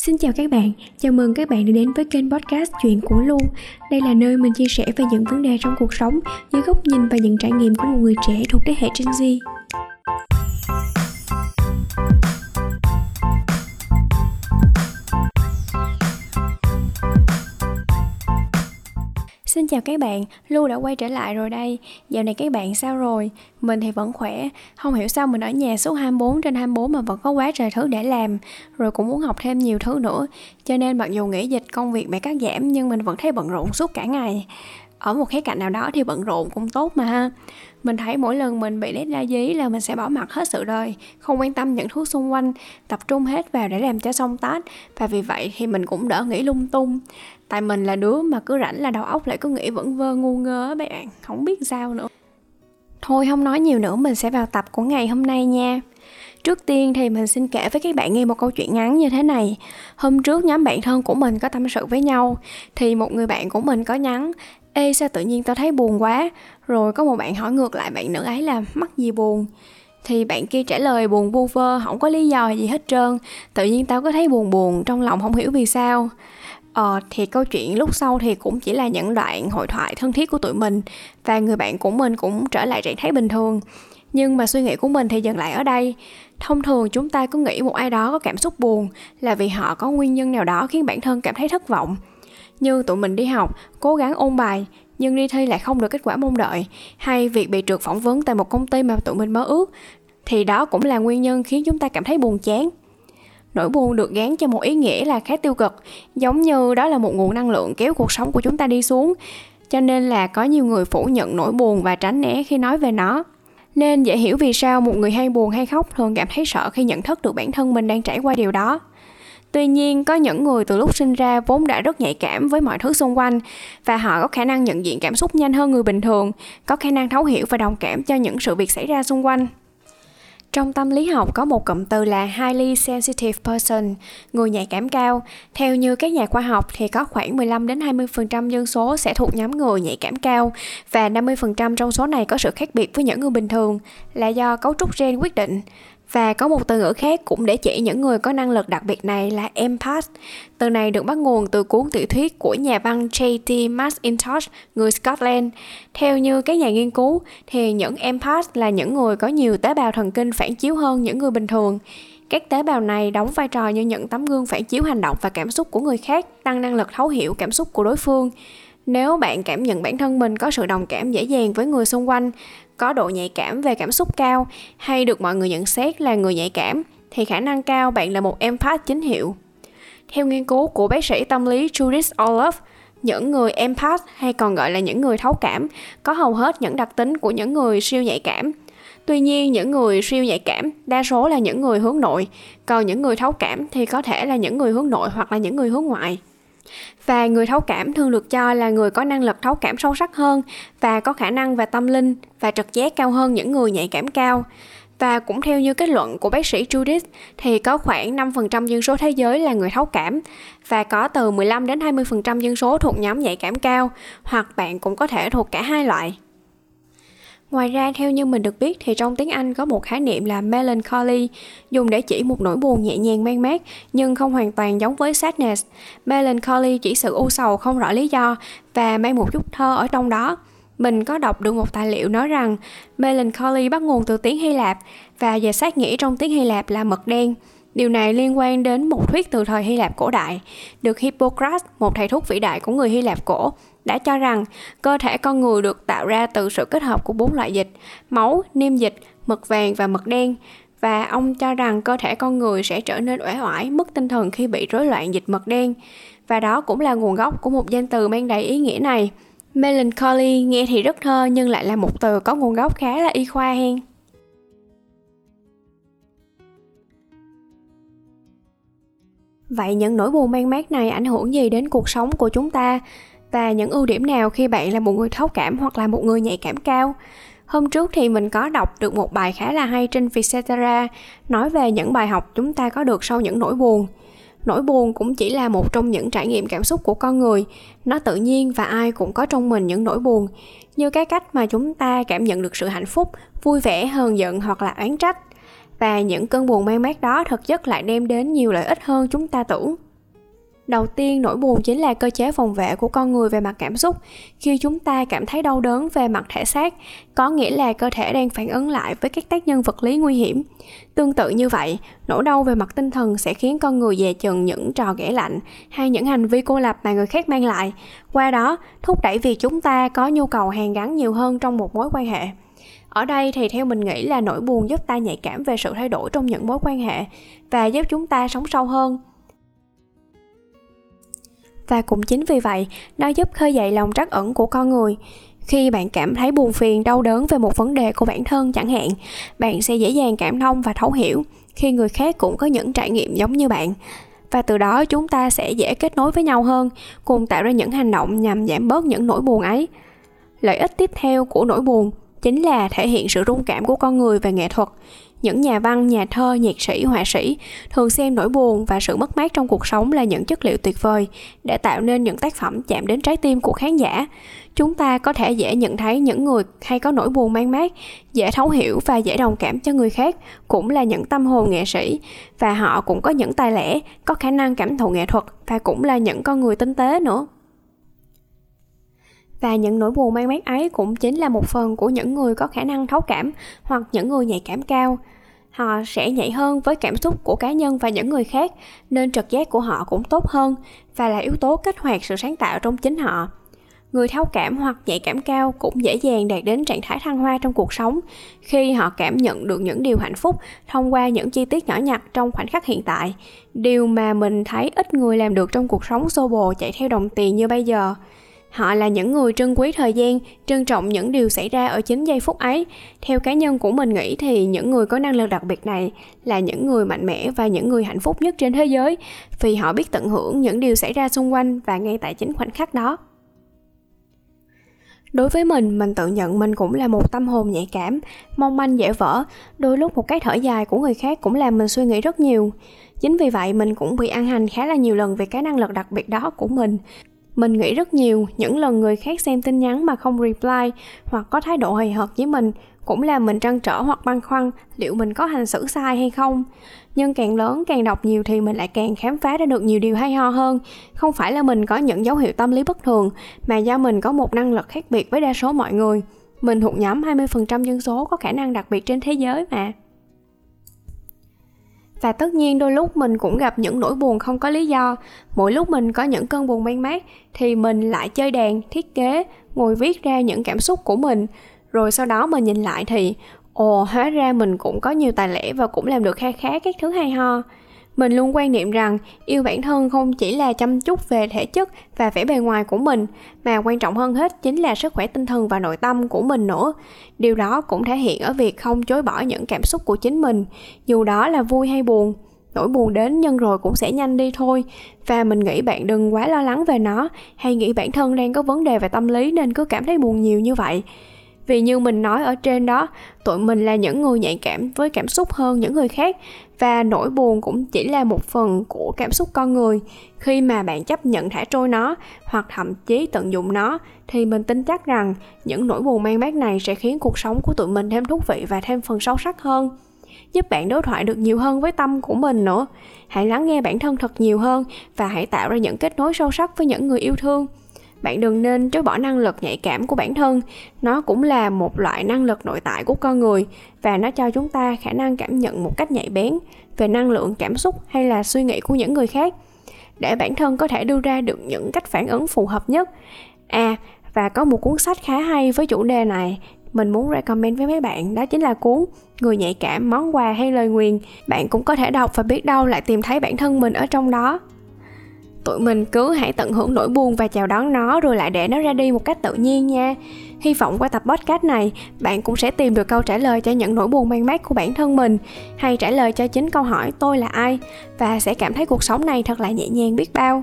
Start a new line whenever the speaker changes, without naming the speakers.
Xin chào các bạn, chào mừng các bạn đã đến với kênh podcast Chuyện của Lu. Đây là nơi mình chia sẻ về những vấn đề trong cuộc sống dưới góc nhìn và những trải nghiệm của một người trẻ thuộc thế hệ Gen Z. Xin chào các bạn, Lu đã quay trở lại rồi đây. Dạo này các bạn sao rồi? Mình thì vẫn khỏe. Không hiểu sao mình ở nhà suốt 24 trên 24 mà vẫn có quá trời thứ để làm. Rồi cũng muốn học thêm nhiều thứ nữa. Cho nên mặc dù nghỉ dịch công việc bị cắt giảm nhưng mình vẫn thấy bận rộn suốt cả ngày. Ở một khía cạnh nào đó thì bận rộn cũng tốt mà. Ha. Mình thấy mỗi lần mình bị lết ra dí là mình sẽ bỏ mặt hết sự đời, không quan tâm những thứ xung quanh, tập trung hết vào để làm cho xong tát và vì vậy thì mình cũng đỡ nghĩ lung tung. Tại mình là đứa mà cứ rảnh là đầu óc lại cứ nghĩ vẫn vơ ngu ngơ bạn. Không biết sao nữa. Thôi không nói nhiều nữa mình sẽ vào tập của ngày hôm nay nha. Trước tiên thì mình xin kể với các bạn nghe một câu chuyện ngắn như thế này. Hôm trước nhóm bạn thân của mình có tâm sự với nhau thì một người bạn của mình có nhắn Ê sao tự nhiên tao thấy buồn quá Rồi có một bạn hỏi ngược lại bạn nữ ấy là mắc gì buồn thì bạn kia trả lời buồn vu vơ không có lý do gì hết trơn tự nhiên tao có thấy buồn buồn trong lòng không hiểu vì sao Ờ, thì câu chuyện lúc sau thì cũng chỉ là những đoạn hội thoại thân thiết của tụi mình và người bạn của mình cũng trở lại trạng thái bình thường. Nhưng mà suy nghĩ của mình thì dừng lại ở đây. Thông thường chúng ta cứ nghĩ một ai đó có cảm xúc buồn là vì họ có nguyên nhân nào đó khiến bản thân cảm thấy thất vọng. Như tụi mình đi học, cố gắng ôn bài, nhưng đi thi lại không được kết quả mong đợi, hay việc bị trượt phỏng vấn tại một công ty mà tụi mình mơ ước, thì đó cũng là nguyên nhân khiến chúng ta cảm thấy buồn chán. Nỗi buồn được gán cho một ý nghĩa là khá tiêu cực giống như đó là một nguồn năng lượng kéo cuộc sống của chúng ta đi xuống cho nên là có nhiều người phủ nhận nỗi buồn và tránh né khi nói về nó. Nên dễ hiểu vì sao một người hay buồn hay khóc thường cảm thấy sợ khi nhận thức được bản thân mình đang trải qua điều đó tuy nhiên có những người từ lúc sinh ra vốn đã rất nhạy cảm với mọi thứ xung quanh và họ có khả năng nhận diện cảm xúc nhanh hơn người bình thường có khả năng thấu hiểu và đồng cảm cho những sự việc xảy ra xung quanh trong tâm lý học có một cụm từ là highly sensitive person, người nhạy cảm cao. Theo như các nhà khoa học thì có khoảng 15 đến 20% dân số sẽ thuộc nhóm người nhạy cảm cao và 50% trong số này có sự khác biệt với những người bình thường là do cấu trúc gen quyết định. Và có một từ ngữ khác cũng để chỉ những người có năng lực đặc biệt này là empath. Từ này được bắt nguồn từ cuốn tiểu thuyết của nhà văn J.T. McIntosh, người Scotland. Theo như các nhà nghiên cứu, thì những empath là những người có nhiều tế bào thần kinh phản chiếu hơn những người bình thường. Các tế bào này đóng vai trò như những tấm gương phản chiếu hành động và cảm xúc của người khác, tăng năng lực thấu hiểu cảm xúc của đối phương. Nếu bạn cảm nhận bản thân mình có sự đồng cảm dễ dàng với người xung quanh, có độ nhạy cảm về cảm xúc cao hay được mọi người nhận xét là người nhạy cảm thì khả năng cao bạn là một empath chính hiệu. Theo nghiên cứu của bác sĩ tâm lý Judith Olaf, những người empath hay còn gọi là những người thấu cảm có hầu hết những đặc tính của những người siêu nhạy cảm. Tuy nhiên, những người siêu nhạy cảm đa số là những người hướng nội, còn những người thấu cảm thì có thể là những người hướng nội hoặc là những người hướng ngoại. Và người thấu cảm thường được cho là người có năng lực thấu cảm sâu sắc hơn và có khả năng về tâm linh và trực giác cao hơn những người nhạy cảm cao. Và cũng theo như kết luận của bác sĩ Judith, thì có khoảng 5% dân số thế giới là người thấu cảm và có từ 15 đến 20% dân số thuộc nhóm nhạy cảm cao, hoặc bạn cũng có thể thuộc cả hai loại. Ngoài ra, theo như mình được biết thì trong tiếng Anh có một khái niệm là melancholy, dùng để chỉ một nỗi buồn nhẹ nhàng mang mát, nhưng không hoàn toàn giống với sadness. Melancholy chỉ sự u sầu không rõ lý do và mang một chút thơ ở trong đó. Mình có đọc được một tài liệu nói rằng melancholy bắt nguồn từ tiếng Hy Lạp và về sát nghĩa trong tiếng Hy Lạp là mật đen. Điều này liên quan đến một thuyết từ thời Hy Lạp cổ đại, được Hippocrates, một thầy thuốc vĩ đại của người Hy Lạp cổ, đã cho rằng cơ thể con người được tạo ra từ sự kết hợp của bốn loại dịch, máu, niêm dịch, mật vàng và mật đen. Và ông cho rằng cơ thể con người sẽ trở nên uể oải, mất tinh thần khi bị rối loạn dịch mật đen. Và đó cũng là nguồn gốc của một danh từ mang đầy ý nghĩa này. Melancholy nghe thì rất thơ nhưng lại là một từ có nguồn gốc khá là y khoa hen. Vậy những nỗi buồn mang mát này ảnh hưởng gì đến cuộc sống của chúng ta? và những ưu điểm nào khi bạn là một người thấu cảm hoặc là một người nhạy cảm cao? Hôm trước thì mình có đọc được một bài khá là hay trên Vietcetera, nói về những bài học chúng ta có được sau những nỗi buồn. Nỗi buồn cũng chỉ là một trong những trải nghiệm cảm xúc của con người. Nó tự nhiên và ai cũng có trong mình những nỗi buồn. Như cái cách mà chúng ta cảm nhận được sự hạnh phúc, vui vẻ, hờn giận hoặc là oán trách và những cơn buồn mang mát đó thực chất lại đem đến nhiều lợi ích hơn chúng ta tưởng. Đầu tiên, nỗi buồn chính là cơ chế phòng vệ của con người về mặt cảm xúc. Khi chúng ta cảm thấy đau đớn về mặt thể xác, có nghĩa là cơ thể đang phản ứng lại với các tác nhân vật lý nguy hiểm. Tương tự như vậy, nỗi đau về mặt tinh thần sẽ khiến con người dè chừng những trò ghẻ lạnh hay những hành vi cô lập mà người khác mang lại. Qua đó, thúc đẩy việc chúng ta có nhu cầu hàn gắn nhiều hơn trong một mối quan hệ ở đây thì theo mình nghĩ là nỗi buồn giúp ta nhạy cảm về sự thay đổi trong những mối quan hệ và giúp chúng ta sống sâu hơn. Và cũng chính vì vậy, nó giúp khơi dậy lòng trắc ẩn của con người. Khi bạn cảm thấy buồn phiền, đau đớn về một vấn đề của bản thân chẳng hạn, bạn sẽ dễ dàng cảm thông và thấu hiểu khi người khác cũng có những trải nghiệm giống như bạn. Và từ đó chúng ta sẽ dễ kết nối với nhau hơn, cùng tạo ra những hành động nhằm giảm bớt những nỗi buồn ấy. Lợi ích tiếp theo của nỗi buồn chính là thể hiện sự rung cảm của con người về nghệ thuật. Những nhà văn, nhà thơ, nhạc sĩ, họa sĩ thường xem nỗi buồn và sự mất mát trong cuộc sống là những chất liệu tuyệt vời để tạo nên những tác phẩm chạm đến trái tim của khán giả. Chúng ta có thể dễ nhận thấy những người hay có nỗi buồn mang mát, dễ thấu hiểu và dễ đồng cảm cho người khác, cũng là những tâm hồn nghệ sĩ. Và họ cũng có những tài lẻ, có khả năng cảm thụ nghệ thuật và cũng là những con người tinh tế nữa và những nỗi buồn mang mát ấy cũng chính là một phần của những người có khả năng thấu cảm hoặc những người nhạy cảm cao. Họ sẽ nhạy hơn với cảm xúc của cá nhân và những người khác, nên trực giác của họ cũng tốt hơn và là yếu tố kích hoạt sự sáng tạo trong chính họ. Người thấu cảm hoặc nhạy cảm cao cũng dễ dàng đạt đến trạng thái thăng hoa trong cuộc sống khi họ cảm nhận được những điều hạnh phúc thông qua những chi tiết nhỏ nhặt trong khoảnh khắc hiện tại, điều mà mình thấy ít người làm được trong cuộc sống xô bồ chạy theo đồng tiền như bây giờ họ là những người trân quý thời gian, trân trọng những điều xảy ra ở chính giây phút ấy. Theo cá nhân của mình nghĩ thì những người có năng lực đặc biệt này là những người mạnh mẽ và những người hạnh phúc nhất trên thế giới, vì họ biết tận hưởng những điều xảy ra xung quanh và ngay tại chính khoảnh khắc đó. Đối với mình mình tự nhận mình cũng là một tâm hồn nhạy cảm, mong manh dễ vỡ. Đôi lúc một cái thở dài của người khác cũng làm mình suy nghĩ rất nhiều. Chính vì vậy, mình cũng bị ăn hành khá là nhiều lần về cái năng lực đặc biệt đó của mình mình nghĩ rất nhiều, những lần người khác xem tin nhắn mà không reply hoặc có thái độ hời hợt với mình cũng là mình trăn trở hoặc băn khoăn liệu mình có hành xử sai hay không. Nhưng càng lớn càng đọc nhiều thì mình lại càng khám phá ra được nhiều điều hay ho hơn. Không phải là mình có những dấu hiệu tâm lý bất thường, mà do mình có một năng lực khác biệt với đa số mọi người. Mình thuộc nhóm 20% dân số có khả năng đặc biệt trên thế giới mà và tất nhiên đôi lúc mình cũng gặp những nỗi buồn không có lý do. Mỗi lúc mình có những cơn buồn mang mát thì mình lại chơi đàn, thiết kế, ngồi viết ra những cảm xúc của mình. Rồi sau đó mình nhìn lại thì, ồ, hóa ra mình cũng có nhiều tài lẻ và cũng làm được kha khá các thứ hay ho mình luôn quan niệm rằng yêu bản thân không chỉ là chăm chút về thể chất và vẻ bề ngoài của mình, mà quan trọng hơn hết chính là sức khỏe tinh thần và nội tâm của mình nữa. Điều đó cũng thể hiện ở việc không chối bỏ những cảm xúc của chính mình, dù đó là vui hay buồn. Nỗi buồn đến nhân rồi cũng sẽ nhanh đi thôi, và mình nghĩ bạn đừng quá lo lắng về nó, hay nghĩ bản thân đang có vấn đề về tâm lý nên cứ cảm thấy buồn nhiều như vậy vì như mình nói ở trên đó, tụi mình là những người nhạy cảm với cảm xúc hơn những người khác. Và nỗi buồn cũng chỉ là một phần của cảm xúc con người. Khi mà bạn chấp nhận thả trôi nó, hoặc thậm chí tận dụng nó, thì mình tin chắc rằng những nỗi buồn mang mát này sẽ khiến cuộc sống của tụi mình thêm thú vị và thêm phần sâu sắc hơn, giúp bạn đối thoại được nhiều hơn với tâm của mình nữa. Hãy lắng nghe bản thân thật nhiều hơn và hãy tạo ra những kết nối sâu sắc với những người yêu thương bạn đừng nên chối bỏ năng lực nhạy cảm của bản thân. Nó cũng là một loại năng lực nội tại của con người và nó cho chúng ta khả năng cảm nhận một cách nhạy bén về năng lượng cảm xúc hay là suy nghĩ của những người khác. Để bản thân có thể đưa ra được những cách phản ứng phù hợp nhất. À và có một cuốn sách khá hay với chủ đề này. Mình muốn recommend với mấy bạn, đó chính là cuốn người nhạy cảm, món quà hay lời nguyền. Bạn cũng có thể đọc và biết đâu lại tìm thấy bản thân mình ở trong đó tụi mình cứ hãy tận hưởng nỗi buồn và chào đón nó rồi lại để nó ra đi một cách tự nhiên nha. Hy vọng qua tập podcast này, bạn cũng sẽ tìm được câu trả lời cho những nỗi buồn mang mát của bản thân mình, hay trả lời cho chính câu hỏi tôi là ai? và sẽ cảm thấy cuộc sống này thật là nhẹ nhàng biết bao.